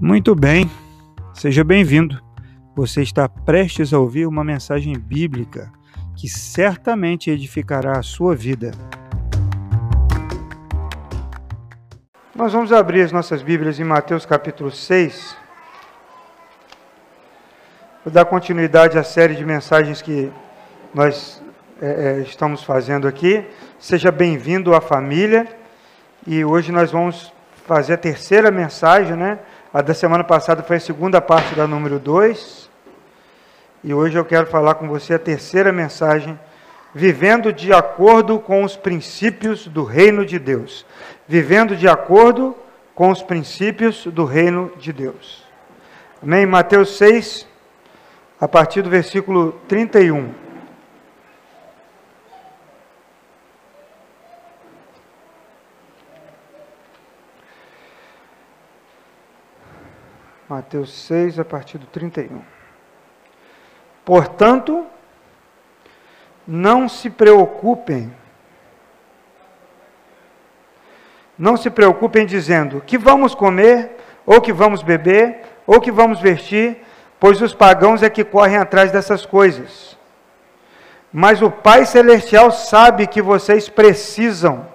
Muito bem, seja bem-vindo. Você está prestes a ouvir uma mensagem bíblica que certamente edificará a sua vida. Nós vamos abrir as nossas Bíblias em Mateus capítulo 6. Vou dar continuidade à série de mensagens que nós é, estamos fazendo aqui. Seja bem-vindo à família. E hoje nós vamos fazer a terceira mensagem, né? A da semana passada foi a segunda parte da número 2. E hoje eu quero falar com você a terceira mensagem, vivendo de acordo com os princípios do reino de Deus. Vivendo de acordo com os princípios do reino de Deus. Amém? Mateus 6, a partir do versículo 31. Mateus 6, a partir do 31. Portanto, não se preocupem, não se preocupem dizendo que vamos comer, ou que vamos beber, ou que vamos vestir, pois os pagãos é que correm atrás dessas coisas. Mas o Pai Celestial sabe que vocês precisam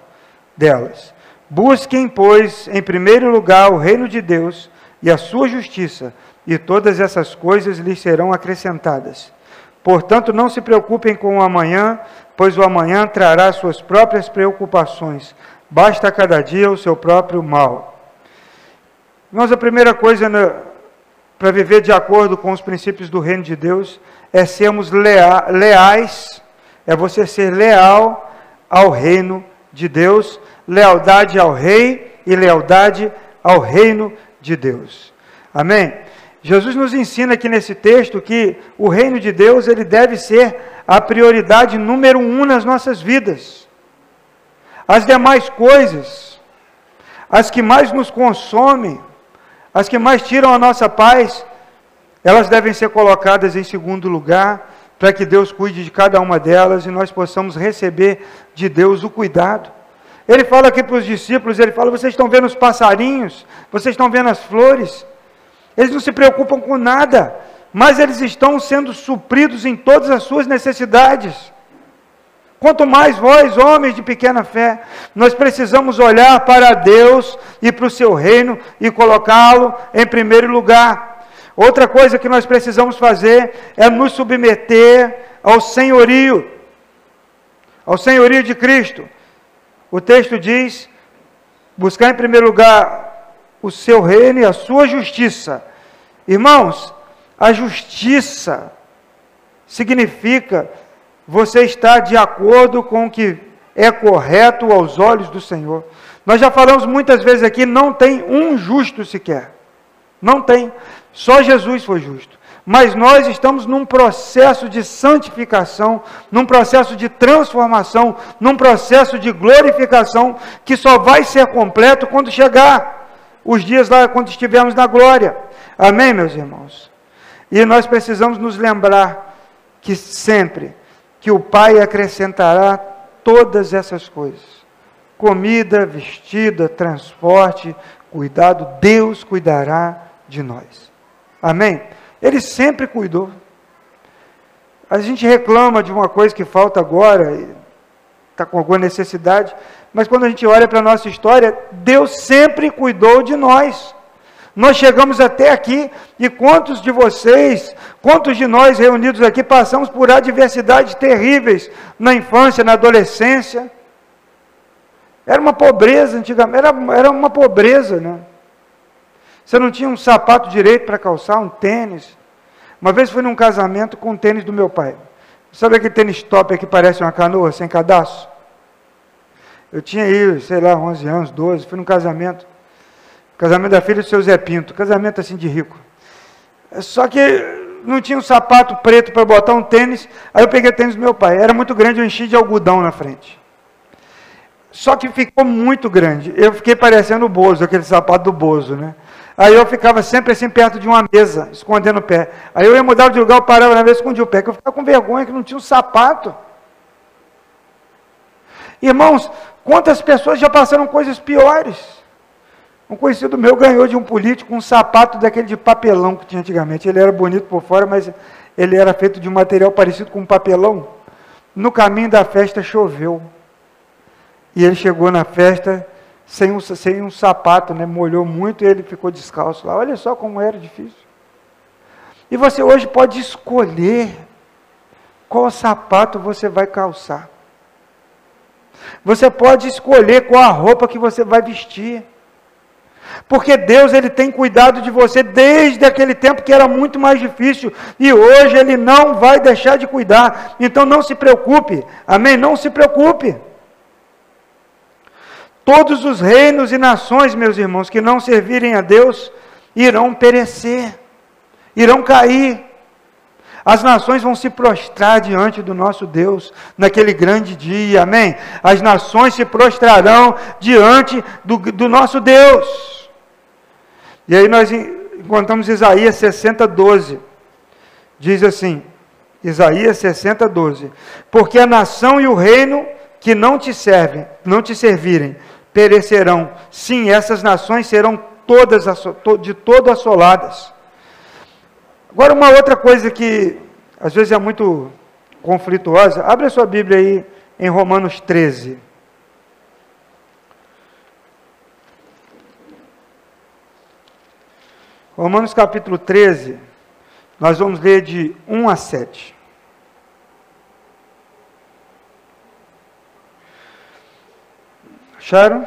delas. Busquem, pois, em primeiro lugar o reino de Deus e a sua justiça, e todas essas coisas lhes serão acrescentadas. Portanto, não se preocupem com o amanhã, pois o amanhã trará suas próprias preocupações. Basta cada dia o seu próprio mal. Mas a primeira coisa né, para viver de acordo com os princípios do reino de Deus é sermos lea leais, é você ser leal ao reino de Deus, lealdade ao rei e lealdade ao reino de Deus. Amém? Jesus nos ensina aqui nesse texto que o reino de Deus ele deve ser a prioridade número um nas nossas vidas. As demais coisas, as que mais nos consomem, as que mais tiram a nossa paz, elas devem ser colocadas em segundo lugar, para que Deus cuide de cada uma delas e nós possamos receber de Deus o cuidado. Ele fala aqui para os discípulos, ele fala, vocês estão vendo os passarinhos, vocês estão vendo as flores, eles não se preocupam com nada, mas eles estão sendo supridos em todas as suas necessidades. Quanto mais vós, homens de pequena fé, nós precisamos olhar para Deus e para o seu reino e colocá-lo em primeiro lugar. Outra coisa que nós precisamos fazer é nos submeter ao senhorio, ao senhorio de Cristo. O texto diz: buscar em primeiro lugar o seu reino e a sua justiça. Irmãos, a justiça significa você estar de acordo com o que é correto aos olhos do Senhor. Nós já falamos muitas vezes aqui, não tem um justo sequer. Não tem. Só Jesus foi justo mas nós estamos num processo de santificação, num processo de transformação, num processo de glorificação que só vai ser completo quando chegar os dias lá, quando estivermos na glória. Amém, meus irmãos? E nós precisamos nos lembrar que sempre que o Pai acrescentará todas essas coisas comida, vestida, transporte, cuidado, Deus cuidará de nós. Amém? Ele sempre cuidou. A gente reclama de uma coisa que falta agora, está com alguma necessidade, mas quando a gente olha para a nossa história, Deus sempre cuidou de nós. Nós chegamos até aqui e quantos de vocês, quantos de nós reunidos aqui passamos por adversidades terríveis na infância, na adolescência? Era uma pobreza antigamente, era, era uma pobreza, né? Você não tinha um sapato direito para calçar, um tênis. Uma vez fui num casamento com o tênis do meu pai. Sabe aquele tênis top que parece uma canoa, sem cadastro? Eu tinha aí, sei lá, 11 anos, 12, fui num casamento. Casamento da filha do seu Zé Pinto, casamento assim de rico. Só que não tinha um sapato preto para botar um tênis, aí eu peguei o tênis do meu pai. Era muito grande, eu enchi de algodão na frente. Só que ficou muito grande. Eu fiquei parecendo o Bozo, aquele sapato do Bozo, né? Aí eu ficava sempre assim perto de uma mesa, escondendo o pé. Aí eu ia mudar de lugar, eu parava na mesa escondia o pé, que eu ficava com vergonha que não tinha um sapato. Irmãos, quantas pessoas já passaram coisas piores? Um conhecido meu ganhou de um político um sapato daquele de papelão que tinha antigamente. Ele era bonito por fora, mas ele era feito de um material parecido com um papelão. No caminho da festa choveu. E ele chegou na festa sem um, sem um sapato, né? molhou muito e ele ficou descalço lá. Olha só como era difícil. E você hoje pode escolher qual sapato você vai calçar. Você pode escolher qual a roupa que você vai vestir. Porque Deus ele tem cuidado de você desde aquele tempo que era muito mais difícil e hoje ele não vai deixar de cuidar. Então não se preocupe. Amém? Não se preocupe. Todos os reinos e nações, meus irmãos, que não servirem a Deus, irão perecer, irão cair. As nações vão se prostrar diante do nosso Deus naquele grande dia, amém? As nações se prostrarão diante do, do nosso Deus. E aí nós encontramos Isaías 60, 12. Diz assim: Isaías 60, 12: Porque a nação e o reino que não te servem, não te servirem, perecerão. Sim, essas nações serão todas de todo assoladas. Agora, uma outra coisa que às vezes é muito conflituosa, abre a sua Bíblia aí em Romanos 13. Romanos capítulo 13, nós vamos ler de 1 a 7. Acharam?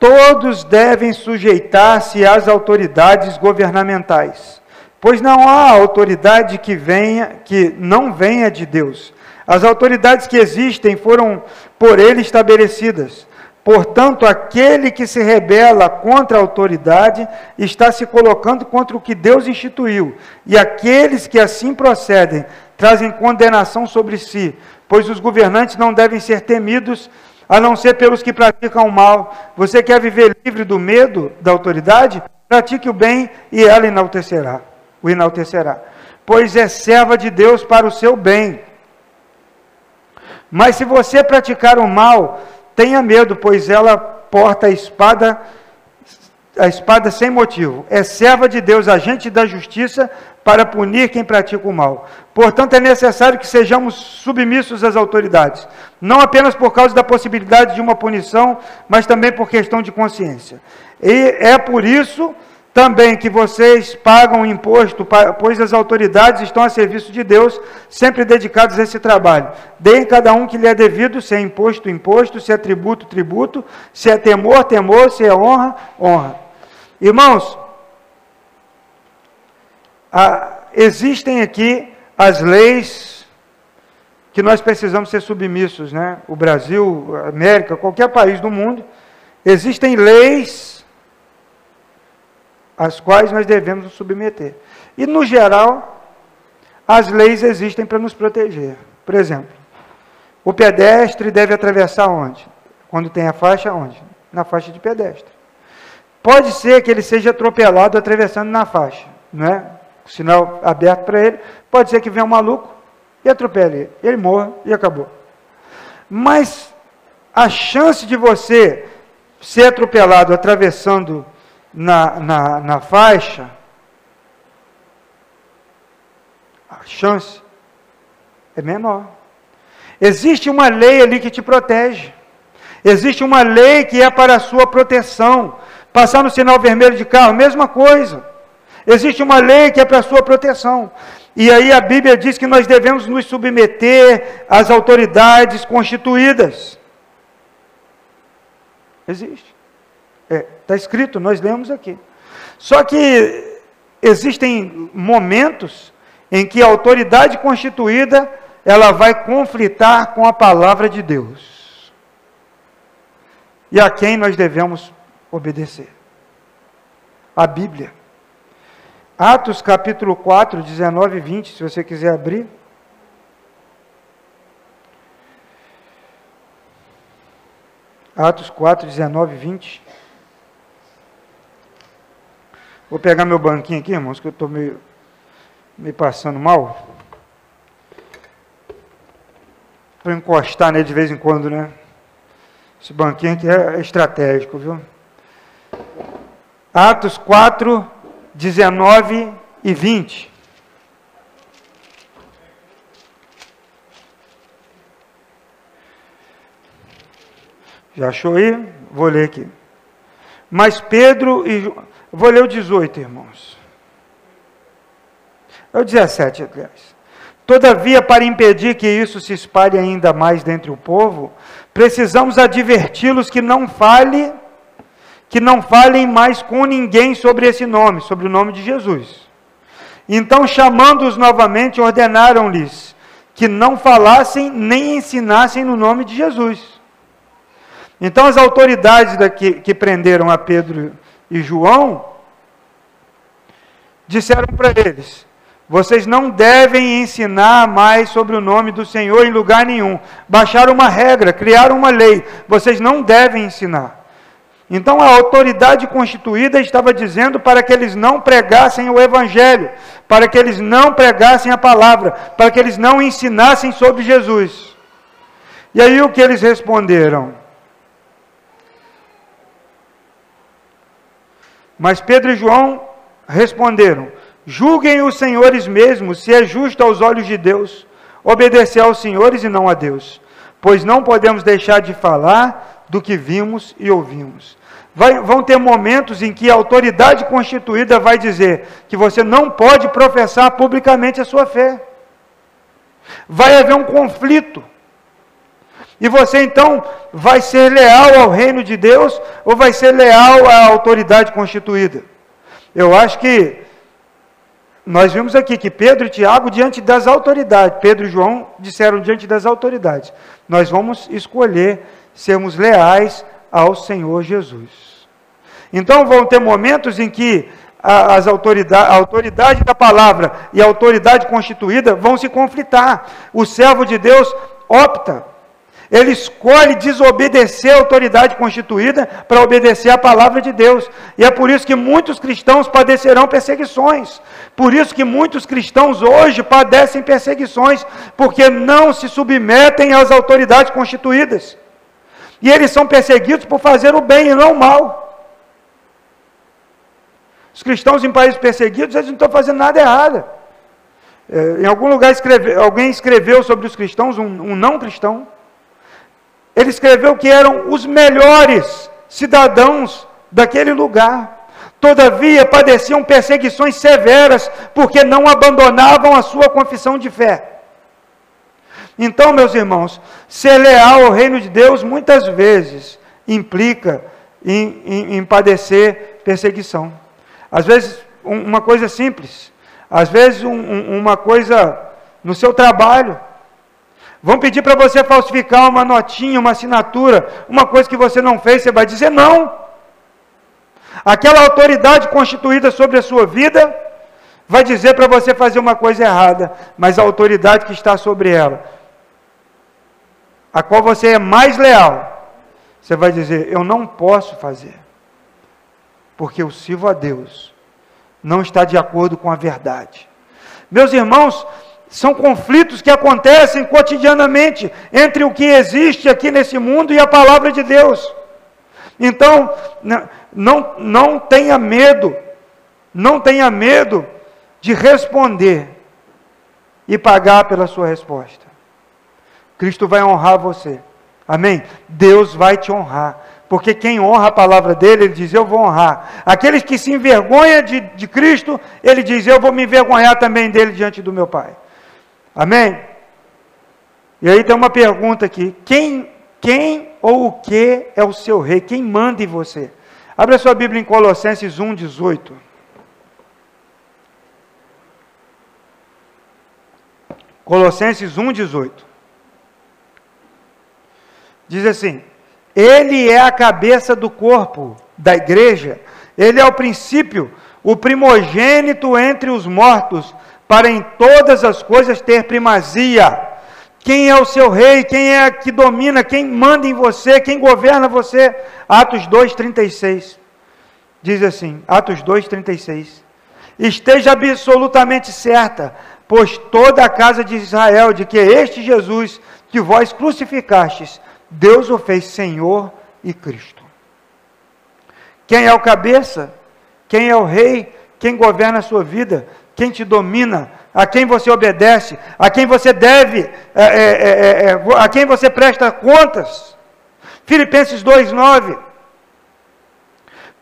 Todos devem sujeitar-se às autoridades governamentais, pois não há autoridade que venha que não venha de Deus. As autoridades que existem foram por ele estabelecidas. Portanto, aquele que se rebela contra a autoridade está se colocando contra o que Deus instituiu, e aqueles que assim procedem trazem condenação sobre si, pois os governantes não devem ser temidos a não ser pelos que praticam o mal. Você quer viver livre do medo da autoridade? Pratique o bem e ela enaltecerá, o enaltecerá. Pois é serva de Deus para o seu bem. Mas se você praticar o mal, tenha medo, pois ela porta a espada a espada sem motivo. É serva de Deus, agente da justiça, para punir quem pratica o mal. Portanto, é necessário que sejamos submissos às autoridades, não apenas por causa da possibilidade de uma punição, mas também por questão de consciência. E é por isso também que vocês pagam imposto, pois as autoridades estão a serviço de Deus, sempre dedicados a esse trabalho. Deem cada um que lhe é devido, se é imposto, imposto, se é tributo, tributo, se é temor, temor, se é honra, honra. Irmãos, existem aqui as leis que nós precisamos ser submissos, né? O Brasil, a América, qualquer país do mundo, existem leis às quais nós devemos nos submeter. E no geral, as leis existem para nos proteger. Por exemplo, o pedestre deve atravessar onde? Quando tem a faixa onde? Na faixa de pedestre. Pode ser que ele seja atropelado atravessando na faixa, não é? O sinal aberto para ele. Pode ser que venha um maluco e atropele ele. Ele morra e acabou. Mas a chance de você ser atropelado atravessando na, na, na faixa, a chance é menor. Existe uma lei ali que te protege. Existe uma lei que é para a sua proteção. Passar no sinal vermelho de carro, mesma coisa. Existe uma lei que é para sua proteção. E aí a Bíblia diz que nós devemos nos submeter às autoridades constituídas. Existe. Está é, tá escrito, nós lemos aqui. Só que existem momentos em que a autoridade constituída ela vai conflitar com a palavra de Deus. E a quem nós devemos obedecer. A Bíblia. Atos capítulo 4, 19 e 20, se você quiser abrir. Atos 4, 19 e 20. Vou pegar meu banquinho aqui, irmãos, que eu estou meio, me passando mal. Para encostar nele de vez em quando, né? Esse banquinho aqui é estratégico, viu? Atos 4, 19 e 20. Já achou aí? Vou ler aqui. Mas Pedro e. Vou ler o 18, irmãos. É o 17, aliás. Todavia, para impedir que isso se espalhe ainda mais dentre o povo, precisamos adverti-los que não fale, que não falem mais com ninguém sobre esse nome, sobre o nome de Jesus. Então, chamando-os novamente, ordenaram-lhes que não falassem nem ensinassem no nome de Jesus. Então as autoridades daqui, que prenderam a Pedro e João disseram para eles: vocês não devem ensinar mais sobre o nome do Senhor em lugar nenhum. Baixaram uma regra, criaram uma lei. Vocês não devem ensinar. Então a autoridade constituída estava dizendo para que eles não pregassem o Evangelho, para que eles não pregassem a palavra, para que eles não ensinassem sobre Jesus. E aí o que eles responderam? Mas Pedro e João responderam: Julguem os senhores mesmos, se é justo aos olhos de Deus obedecer aos senhores e não a Deus, pois não podemos deixar de falar do que vimos e ouvimos. Vai, vão ter momentos em que a autoridade constituída vai dizer que você não pode professar publicamente a sua fé. Vai haver um conflito. E você então vai ser leal ao reino de Deus ou vai ser leal à autoridade constituída? Eu acho que nós vimos aqui que Pedro e Tiago, diante das autoridades, Pedro e João disseram diante das autoridades: nós vamos escolher sermos leais ao Senhor Jesus. Então vão ter momentos em que as autoridades, a autoridade da palavra e a autoridade constituída vão se conflitar. O servo de Deus opta ele escolhe desobedecer a autoridade constituída para obedecer a palavra de Deus. E é por isso que muitos cristãos padecerão perseguições. Por isso que muitos cristãos hoje padecem perseguições, porque não se submetem às autoridades constituídas. E eles são perseguidos por fazer o bem e não o mal. Os cristãos em países perseguidos, eles não estão fazendo nada errado. É, em algum lugar escreve, alguém escreveu sobre os cristãos, um, um não cristão, ele escreveu que eram os melhores cidadãos daquele lugar. Todavia, padeciam perseguições severas, porque não abandonavam a sua confissão de fé. Então, meus irmãos, ser leal ao reino de Deus muitas vezes implica em, em, em padecer perseguição. Às vezes, um, uma coisa simples, às vezes, um, uma coisa no seu trabalho, Vão pedir para você falsificar uma notinha, uma assinatura, uma coisa que você não fez, você vai dizer não. Aquela autoridade constituída sobre a sua vida vai dizer para você fazer uma coisa errada, mas a autoridade que está sobre ela, a qual você é mais leal, você vai dizer: Eu não posso fazer, porque eu sirvo a Deus, não está de acordo com a verdade. Meus irmãos, são conflitos que acontecem cotidianamente entre o que existe aqui nesse mundo e a palavra de Deus. Então, não, não tenha medo, não tenha medo de responder e pagar pela sua resposta. Cristo vai honrar você. Amém? Deus vai te honrar. Porque quem honra a palavra dele, ele diz: Eu vou honrar. Aqueles que se envergonham de, de Cristo, ele diz: Eu vou me envergonhar também dele diante do meu Pai. Amém? E aí tem uma pergunta aqui: quem, quem ou o que é o seu rei? Quem manda em você? Abra sua Bíblia em Colossenses 1, 18. Colossenses 1, 18. Diz assim: Ele é a cabeça do corpo da igreja, ele é o princípio, o primogênito entre os mortos para em todas as coisas ter primazia. Quem é o seu rei? Quem é que domina? Quem manda em você? Quem governa você? Atos 2:36. Diz assim, Atos 2:36. Esteja absolutamente certa, pois toda a casa de Israel de que este Jesus que vós crucificastes, Deus o fez Senhor e Cristo. Quem é o cabeça? Quem é o rei? Quem governa a sua vida? Quem te domina? A quem você obedece? A quem você deve? É, é, é, é, é a quem você presta contas? Filipenses 2,9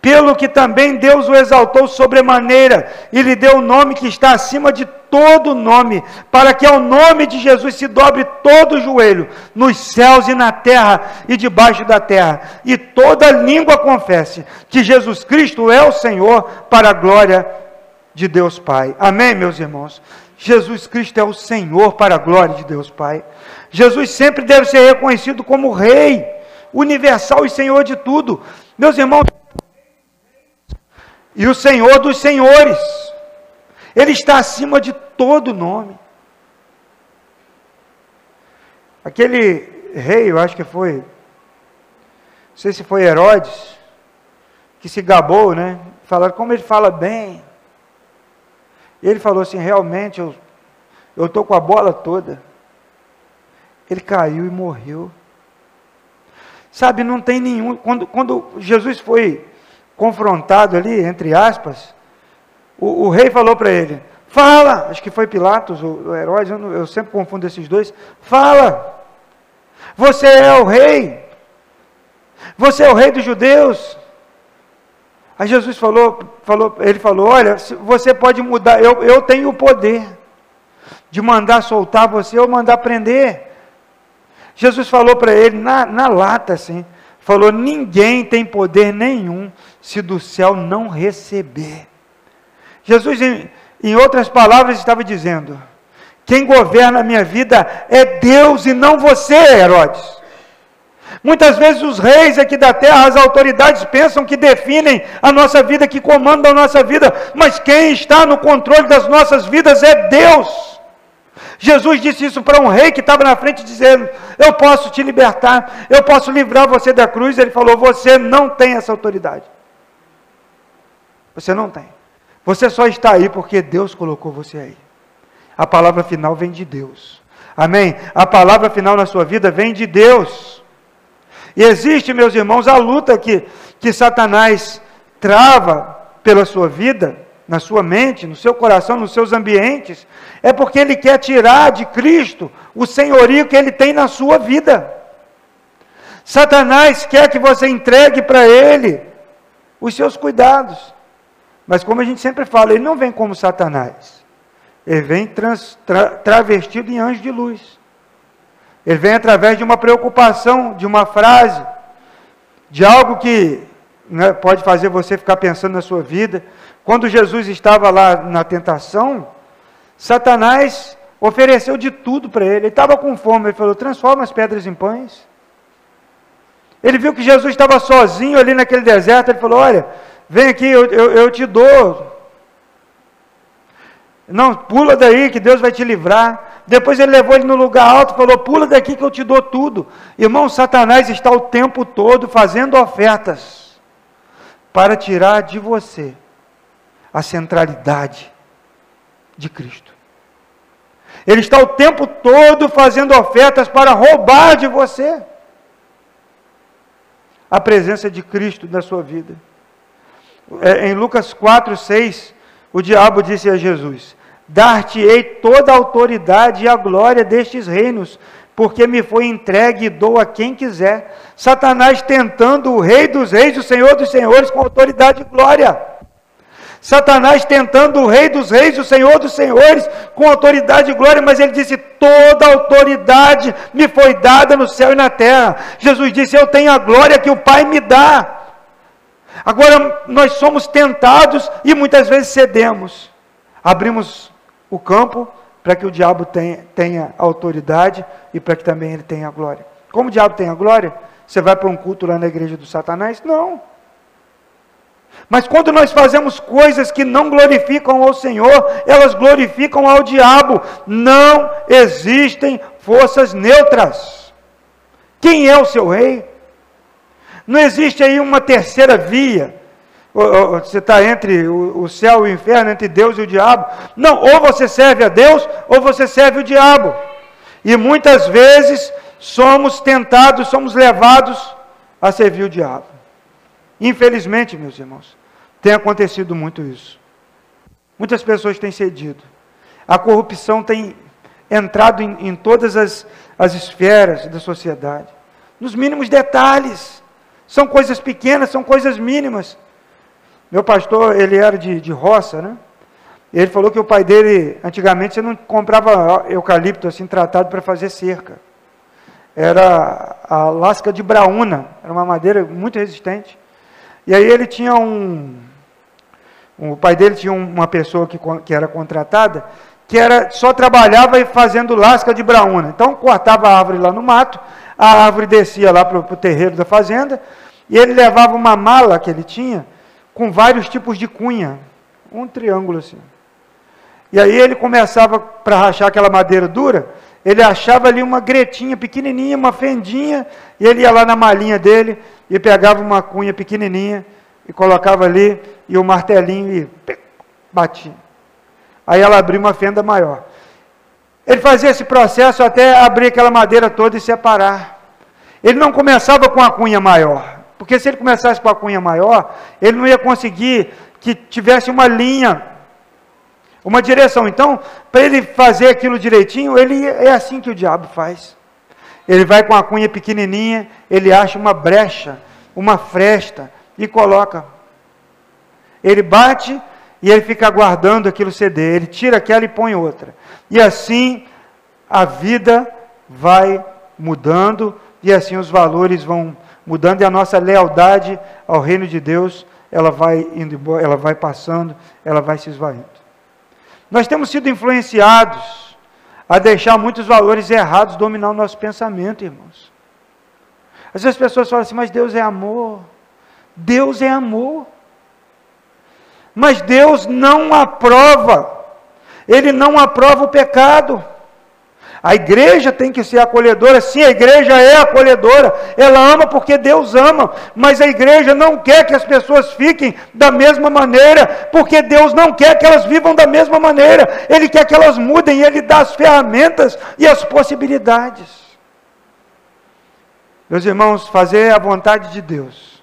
pelo que também Deus o exaltou sobremaneira e lhe deu o nome que está acima de todo nome, para que ao nome de Jesus se dobre todo o joelho, nos céus e na terra e debaixo da terra, e toda língua confesse que Jesus Cristo é o Senhor, para a glória de Deus Pai. Amém, meus irmãos? Jesus Cristo é o Senhor para a glória de Deus Pai. Jesus sempre deve ser reconhecido como Rei, universal e Senhor de tudo. Meus irmãos, e o Senhor dos senhores. Ele está acima de todo nome. Aquele rei, eu acho que foi, não sei se foi Herodes, que se gabou, né? Falaram como ele fala bem. Ele falou assim: realmente, eu estou com a bola toda. Ele caiu e morreu. Sabe, não tem nenhum. Quando, quando Jesus foi confrontado ali, entre aspas, o, o rei falou para ele: Fala, acho que foi Pilatos, o, o Herodes, eu, eu sempre confundo esses dois. Fala, você é o rei, você é o rei dos judeus. Aí Jesus falou, falou, ele falou: Olha, você pode mudar, eu, eu tenho o poder de mandar soltar você ou mandar prender. Jesus falou para ele na, na lata assim: falou: ninguém tem poder nenhum se do céu não receber. Jesus, em, em outras palavras, estava dizendo: quem governa a minha vida é Deus e não você, Herodes. Muitas vezes os reis aqui da terra, as autoridades pensam que definem a nossa vida, que comandam a nossa vida, mas quem está no controle das nossas vidas é Deus. Jesus disse isso para um rei que estava na frente, dizendo: Eu posso te libertar, eu posso livrar você da cruz. Ele falou: Você não tem essa autoridade. Você não tem. Você só está aí porque Deus colocou você aí. A palavra final vem de Deus. Amém? A palavra final na sua vida vem de Deus. E existe, meus irmãos, a luta que, que Satanás trava pela sua vida na sua mente, no seu coração, nos seus ambientes, é porque ele quer tirar de Cristo o senhorio que ele tem na sua vida. Satanás quer que você entregue para ele os seus cuidados. Mas como a gente sempre fala, ele não vem como Satanás. Ele vem trans, tra, travestido em anjo de luz. Ele vem através de uma preocupação, de uma frase, de algo que né, pode fazer você ficar pensando na sua vida, quando Jesus estava lá na tentação, Satanás ofereceu de tudo para ele. Ele estava com fome, ele falou: transforma as pedras em pães. Ele viu que Jesus estava sozinho ali naquele deserto, ele falou: Olha, vem aqui, eu, eu, eu te dou. Não, pula daí que Deus vai te livrar. Depois ele levou ele no lugar alto falou: Pula daqui que eu te dou tudo. Irmão, Satanás está o tempo todo fazendo ofertas para tirar de você a centralidade de Cristo. Ele está o tempo todo fazendo ofertas para roubar de você a presença de Cristo na sua vida. É, em Lucas 4, 6, o diabo disse a Jesus: Dar-te-ei toda a autoridade e a glória destes reinos, porque me foi entregue e dou a quem quiser. Satanás tentando o Rei dos Reis, o Senhor dos Senhores, com autoridade e glória. Satanás tentando o Rei dos Reis, o Senhor dos Senhores, com autoridade e glória, mas ele disse: toda autoridade me foi dada no céu e na terra. Jesus disse: Eu tenho a glória que o Pai me dá. Agora, nós somos tentados e muitas vezes cedemos. Abrimos o campo para que o diabo tenha, tenha autoridade e para que também ele tenha glória. Como o diabo tem a glória? Você vai para um culto lá na igreja do Satanás? Não. Mas quando nós fazemos coisas que não glorificam ao Senhor, elas glorificam ao diabo. Não existem forças neutras. Quem é o seu rei? Não existe aí uma terceira via. Você está entre o céu e o inferno, entre Deus e o diabo. Não, ou você serve a Deus, ou você serve o diabo. E muitas vezes somos tentados, somos levados a servir o diabo. Infelizmente, meus irmãos, tem acontecido muito isso. Muitas pessoas têm cedido. A corrupção tem entrado em, em todas as, as esferas da sociedade, nos mínimos detalhes. São coisas pequenas, são coisas mínimas. Meu pastor, ele era de, de roça, né? Ele falou que o pai dele, antigamente, você não comprava eucalipto assim tratado para fazer cerca. Era a lasca de braúna, era uma madeira muito resistente. E aí ele tinha um. O pai dele tinha uma pessoa que, que era contratada, que era só trabalhava fazendo lasca de braúna. Então cortava a árvore lá no mato, a árvore descia lá para o terreiro da fazenda, e ele levava uma mala que ele tinha com vários tipos de cunha, um triângulo assim. E aí ele começava para rachar aquela madeira dura, ele achava ali uma gretinha pequenininha, uma fendinha, e ele ia lá na malinha dele e pegava uma cunha pequenininha e colocava ali e o martelinho e batia. Aí ela abria uma fenda maior. Ele fazia esse processo até abrir aquela madeira toda e separar. Ele não começava com a cunha maior, porque se ele começasse com a cunha maior, ele não ia conseguir que tivesse uma linha uma direção. Então, para ele fazer aquilo direitinho, ele é assim que o diabo faz. Ele vai com a cunha pequenininha, ele acha uma brecha, uma fresta e coloca. Ele bate e ele fica aguardando aquilo ceder. Ele tira aquela e põe outra. E assim a vida vai mudando e assim os valores vão mudando e a nossa lealdade ao reino de Deus, ela vai indo ela vai passando, ela vai se esvaindo. Nós temos sido influenciados a deixar muitos valores errados dominar o nosso pensamento, irmãos. Às vezes as pessoas falam assim, mas Deus é amor. Deus é amor. Mas Deus não aprova. Ele não aprova o pecado. A igreja tem que ser acolhedora, sim, a igreja é acolhedora, ela ama porque Deus ama, mas a igreja não quer que as pessoas fiquem da mesma maneira, porque Deus não quer que elas vivam da mesma maneira, Ele quer que elas mudem, Ele dá as ferramentas e as possibilidades. Meus irmãos, fazer a vontade de Deus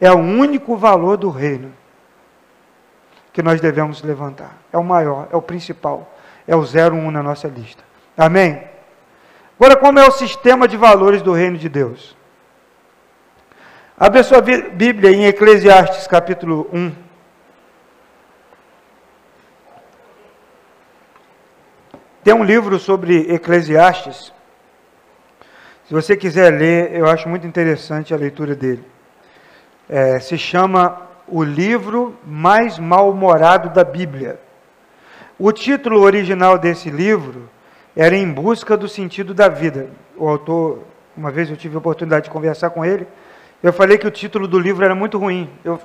é o único valor do reino que nós devemos levantar, é o maior, é o principal, é o 01 na nossa lista. Amém? Agora, como é o sistema de valores do reino de Deus? Abre a sua Bíblia em Eclesiastes capítulo 1. Tem um livro sobre Eclesiastes. Se você quiser ler, eu acho muito interessante a leitura dele. É, se chama O Livro Mais Mal-Humorado da Bíblia. O título original desse livro era em busca do sentido da vida. O autor, uma vez eu tive a oportunidade de conversar com ele, eu falei que o título do livro era muito ruim. Eu,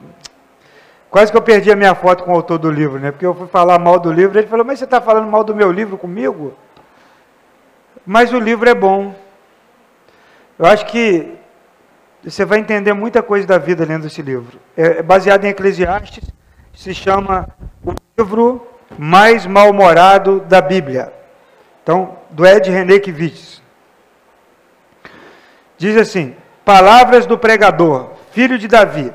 quase que eu perdi a minha foto com o autor do livro, né? Porque eu fui falar mal do livro, ele falou, mas você está falando mal do meu livro comigo? Mas o livro é bom. Eu acho que você vai entender muita coisa da vida lendo esse livro. É, é baseado em Eclesiastes, se chama o livro mais mal-humorado da Bíblia. Então, do Ed René Kivitz. Diz assim: Palavras do pregador, filho de Davi.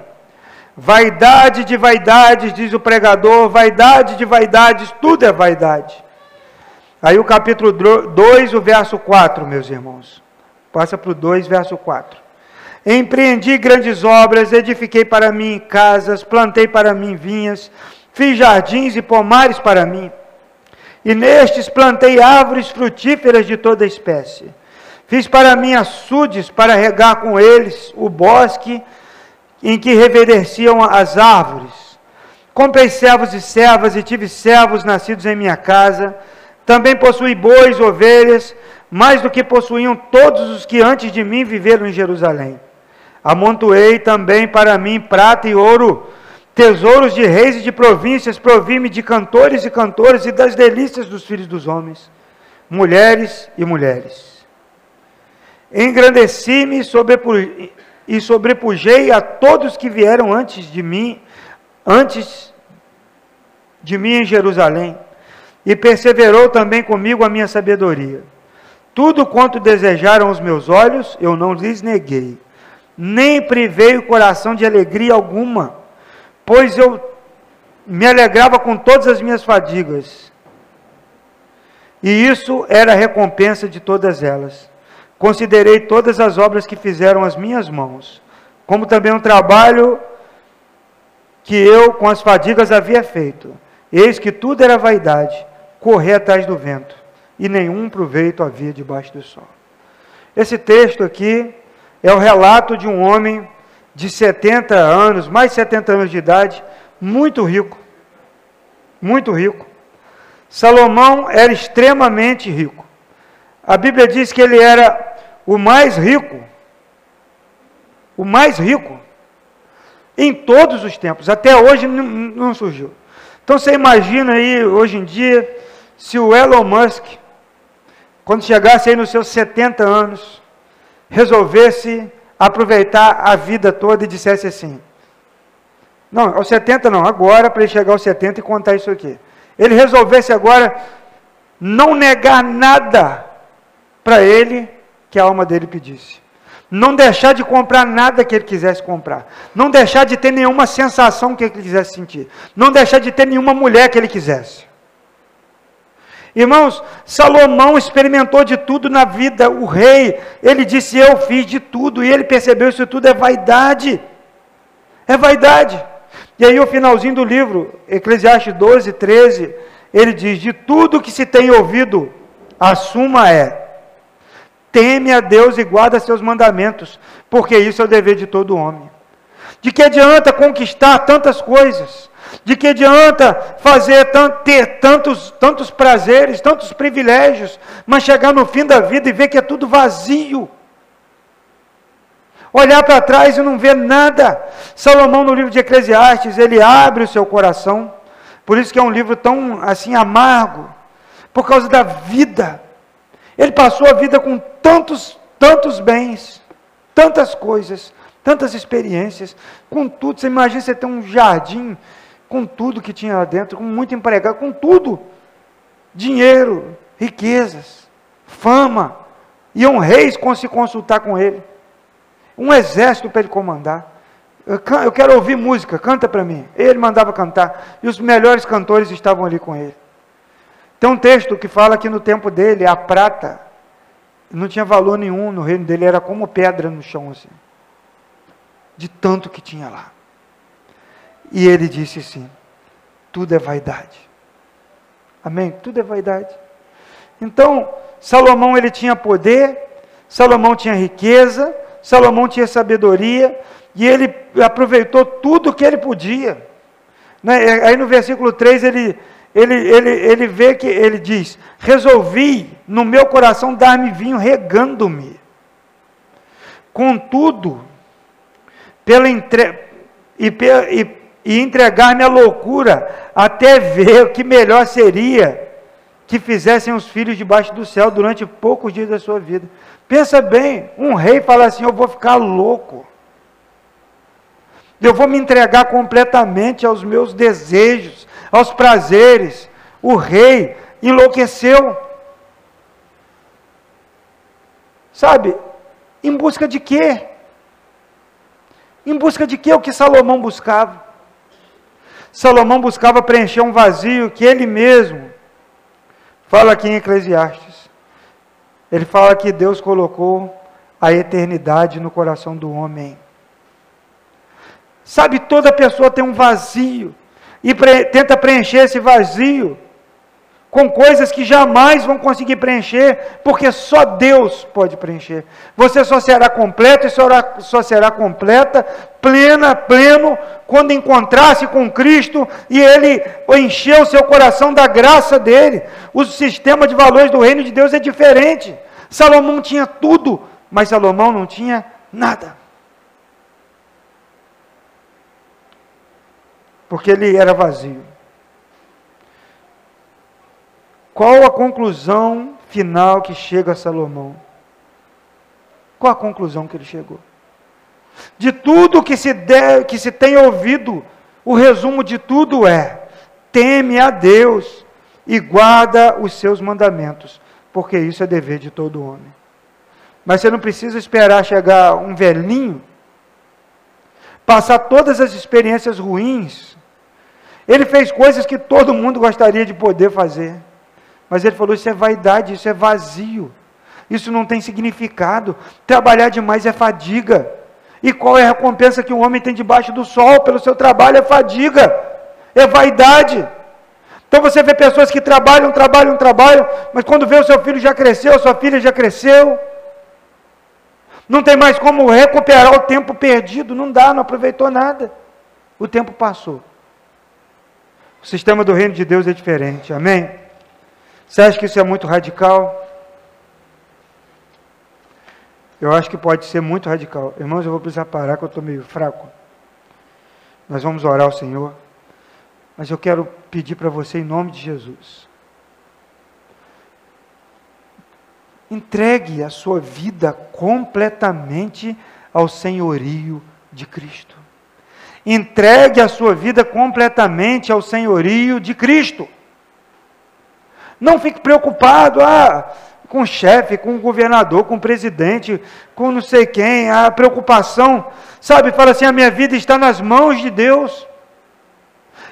Vaidade de vaidades, diz o pregador, vaidade de vaidades, tudo é vaidade. Aí o capítulo 2, o verso 4, meus irmãos. Passa para o 2, verso 4. Empreendi grandes obras, edifiquei para mim casas, plantei para mim vinhas, fiz jardins e pomares para mim e nestes plantei árvores frutíferas de toda espécie. Fiz para mim açudes para regar com eles o bosque em que reverdenciam as árvores. Comprei servos e servas e tive servos nascidos em minha casa. Também possuí bois, ovelhas, mais do que possuíam todos os que antes de mim viveram em Jerusalém. Amontoei também para mim prata e ouro tesouros de reis e de províncias, provime de cantores e cantoras e das delícias dos filhos dos homens, mulheres e mulheres. Engrandeci-me e sobrepujei a todos que vieram antes de mim, antes de mim em Jerusalém, e perseverou também comigo a minha sabedoria. Tudo quanto desejaram os meus olhos, eu não lhes neguei, nem privei o coração de alegria alguma pois eu me alegrava com todas as minhas fadigas. E isso era a recompensa de todas elas. Considerei todas as obras que fizeram as minhas mãos, como também um trabalho que eu com as fadigas havia feito. Eis que tudo era vaidade, correr atrás do vento, e nenhum proveito havia debaixo do sol. Esse texto aqui é o relato de um homem de 70 anos, mais de 70 anos de idade, muito rico. Muito rico. Salomão era extremamente rico. A Bíblia diz que ele era o mais rico, o mais rico em todos os tempos. Até hoje não, surgiu. Então você imagina aí, hoje em dia, se o Elon Musk, quando chegasse aí nos seus 70 anos, resolvesse aproveitar a vida toda e dissesse assim: Não, aos 70 não, agora para ele chegar aos 70 e contar isso aqui. Ele resolvesse agora não negar nada para ele que a alma dele pedisse. Não deixar de comprar nada que ele quisesse comprar. Não deixar de ter nenhuma sensação que ele quisesse sentir. Não deixar de ter nenhuma mulher que ele quisesse. Irmãos, Salomão experimentou de tudo na vida. O rei, ele disse: Eu fiz de tudo. E ele percebeu isso tudo é vaidade. É vaidade. E aí, o finalzinho do livro, Eclesiastes 12, 13, ele diz: De tudo que se tem ouvido, a suma é: teme a Deus e guarda seus mandamentos, porque isso é o dever de todo homem. De que adianta conquistar tantas coisas? De que adianta fazer ter tantos, tantos prazeres, tantos privilégios, mas chegar no fim da vida e ver que é tudo vazio? Olhar para trás e não ver nada. Salomão, no livro de Eclesiastes, ele abre o seu coração. Por isso que é um livro tão assim amargo, por causa da vida. Ele passou a vida com tantos, tantos bens, tantas coisas, tantas experiências, com tudo. Você imagina você ter um jardim com tudo que tinha lá dentro, com muito empregado, com tudo. Dinheiro, riquezas, fama. Iam reis se consultar com ele. Um exército para ele comandar. Eu quero ouvir música, canta para mim. Ele mandava cantar. E os melhores cantores estavam ali com ele. Tem um texto que fala que no tempo dele a prata não tinha valor nenhum no reino dele, era como pedra no chão assim. De tanto que tinha lá. E ele disse assim: tudo é vaidade. Amém? Tudo é vaidade. Então, Salomão ele tinha poder, Salomão tinha riqueza, Salomão tinha sabedoria, e ele aproveitou tudo que ele podia. Né? Aí no versículo 3 ele, ele, ele, ele vê que ele diz: Resolvi no meu coração dar-me vinho regando-me. Contudo, pela entre... e, e e entregar-me à loucura, até ver o que melhor seria que fizessem os filhos debaixo do céu durante poucos dias da sua vida. Pensa bem, um rei fala assim: Eu vou ficar louco, eu vou me entregar completamente aos meus desejos, aos prazeres. O rei enlouqueceu. Sabe, em busca de quê? Em busca de quê? O que Salomão buscava? Salomão buscava preencher um vazio que ele mesmo fala aqui em Eclesiastes. Ele fala que Deus colocou a eternidade no coração do homem. Sabe, toda pessoa tem um vazio e pre tenta preencher esse vazio com coisas que jamais vão conseguir preencher, porque só Deus pode preencher. Você só será completo e só, será completa, plena, pleno, quando encontrar-se com Cristo e Ele encher o seu coração da graça dele. O sistema de valores do reino de Deus é diferente. Salomão tinha tudo, mas Salomão não tinha nada. Porque ele era vazio. Qual a conclusão final que chega a Salomão? Qual a conclusão que ele chegou? De tudo que se, que se tem ouvido, o resumo de tudo é: teme a Deus e guarda os seus mandamentos, porque isso é dever de todo homem. Mas você não precisa esperar chegar um velhinho passar todas as experiências ruins. Ele fez coisas que todo mundo gostaria de poder fazer. Mas ele falou: isso é vaidade, isso é vazio. Isso não tem significado. Trabalhar demais é fadiga. E qual é a recompensa que o homem tem debaixo do sol pelo seu trabalho? É fadiga, é vaidade. Então você vê pessoas que trabalham, trabalham, trabalham, mas quando vê o seu filho já cresceu, sua filha já cresceu, não tem mais como recuperar o tempo perdido, não dá, não aproveitou nada. O tempo passou. O sistema do reino de Deus é diferente, amém? Você acha que isso é muito radical? Eu acho que pode ser muito radical. Irmãos, eu vou precisar parar que eu estou meio fraco. Nós vamos orar ao Senhor. Mas eu quero pedir para você, em nome de Jesus, entregue a sua vida completamente ao senhorio de Cristo. Entregue a sua vida completamente ao senhorio de Cristo. Não fique preocupado, ah, com o chefe, com o governador, com o presidente, com não sei quem, a preocupação, sabe? Fala assim: a minha vida está nas mãos de Deus.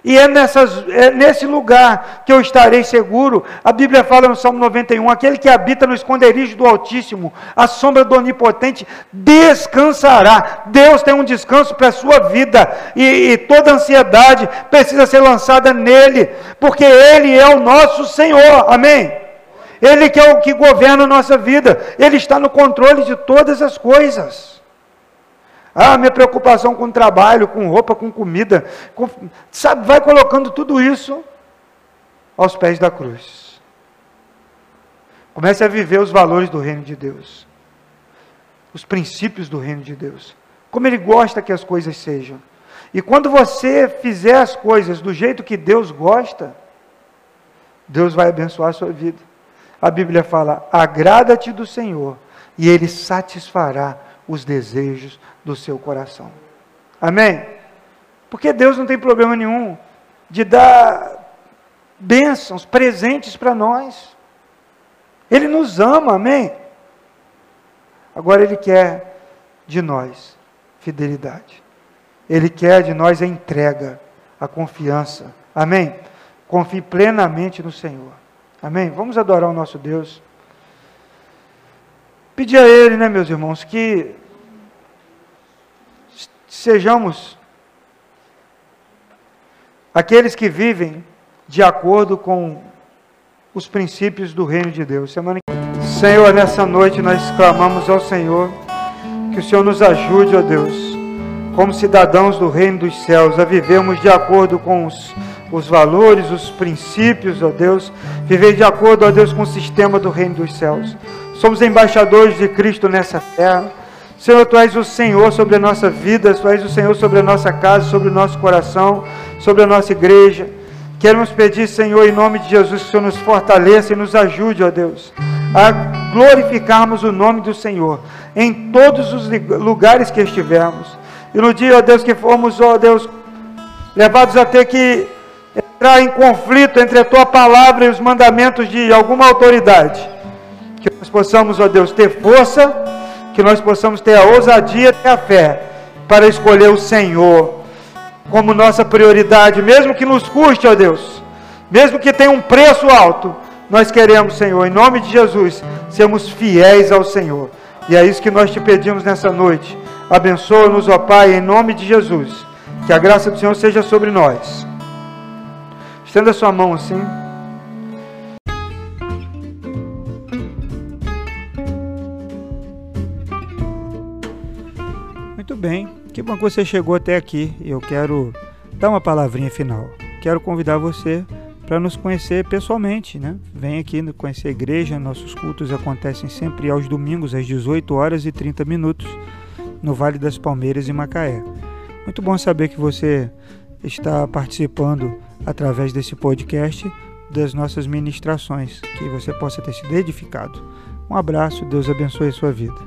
E é, nessas, é nesse lugar que eu estarei seguro. A Bíblia fala no Salmo 91: aquele que habita no esconderijo do Altíssimo, a sombra do Onipotente, descansará. Deus tem um descanso para a sua vida, e, e toda ansiedade precisa ser lançada nele, porque Ele é o nosso Senhor. Amém? Ele que é o que governa a nossa vida, Ele está no controle de todas as coisas. Ah, minha preocupação com trabalho, com roupa, com comida, com, sabe, vai colocando tudo isso aos pés da cruz. Comece a viver os valores do reino de Deus, os princípios do reino de Deus, como Ele gosta que as coisas sejam. E quando você fizer as coisas do jeito que Deus gosta, Deus vai abençoar a sua vida. A Bíblia fala: agrada-te do Senhor, e Ele satisfará os desejos do seu coração. Amém? Porque Deus não tem problema nenhum de dar bênçãos, presentes para nós. Ele nos ama, amém? Agora Ele quer de nós fidelidade. Ele quer de nós a entrega, a confiança. Amém? Confie plenamente no Senhor. Amém? Vamos adorar o nosso Deus. Pedir a Ele, né, meus irmãos, que sejamos aqueles que vivem de acordo com os princípios do reino de Deus. Semana Senhor, nessa noite nós clamamos ao Senhor que o Senhor nos ajude, ó Deus, como cidadãos do reino dos céus, a vivermos de acordo com os os valores, os princípios, ó Deus, viver de acordo, ó Deus, com o sistema do reino dos céus. Somos embaixadores de Cristo nessa terra. Senhor, Tu és o Senhor sobre a nossa vida, Tu és o Senhor sobre a nossa casa, sobre o nosso coração, sobre a nossa igreja. Queremos pedir, Senhor, em nome de Jesus, que o Senhor nos fortaleça e nos ajude, ó Deus, a glorificarmos o nome do Senhor em todos os lugares que estivermos. E no dia, ó Deus, que formos, ó Deus, levados a ter que entrar em conflito entre a tua palavra e os mandamentos de alguma autoridade. Que nós possamos, ó Deus, ter força, que nós possamos ter a ousadia e a fé para escolher o Senhor como nossa prioridade, mesmo que nos custe, ó Deus, mesmo que tenha um preço alto, nós queremos, Senhor, em nome de Jesus, sermos fiéis ao Senhor. E é isso que nós te pedimos nessa noite. Abençoa-nos, ó Pai, em nome de Jesus. Que a graça do Senhor seja sobre nós. Estenda a sua mão assim. Bem, que bom que você chegou até aqui. Eu quero dar uma palavrinha final. Quero convidar você para nos conhecer pessoalmente, né? Vem aqui conhecer a igreja, nossos cultos acontecem sempre aos domingos às 18 horas e 30 minutos no Vale das Palmeiras em Macaé. Muito bom saber que você está participando através desse podcast das nossas ministrações, que você possa ter sido edificado. Um abraço, Deus abençoe a sua vida.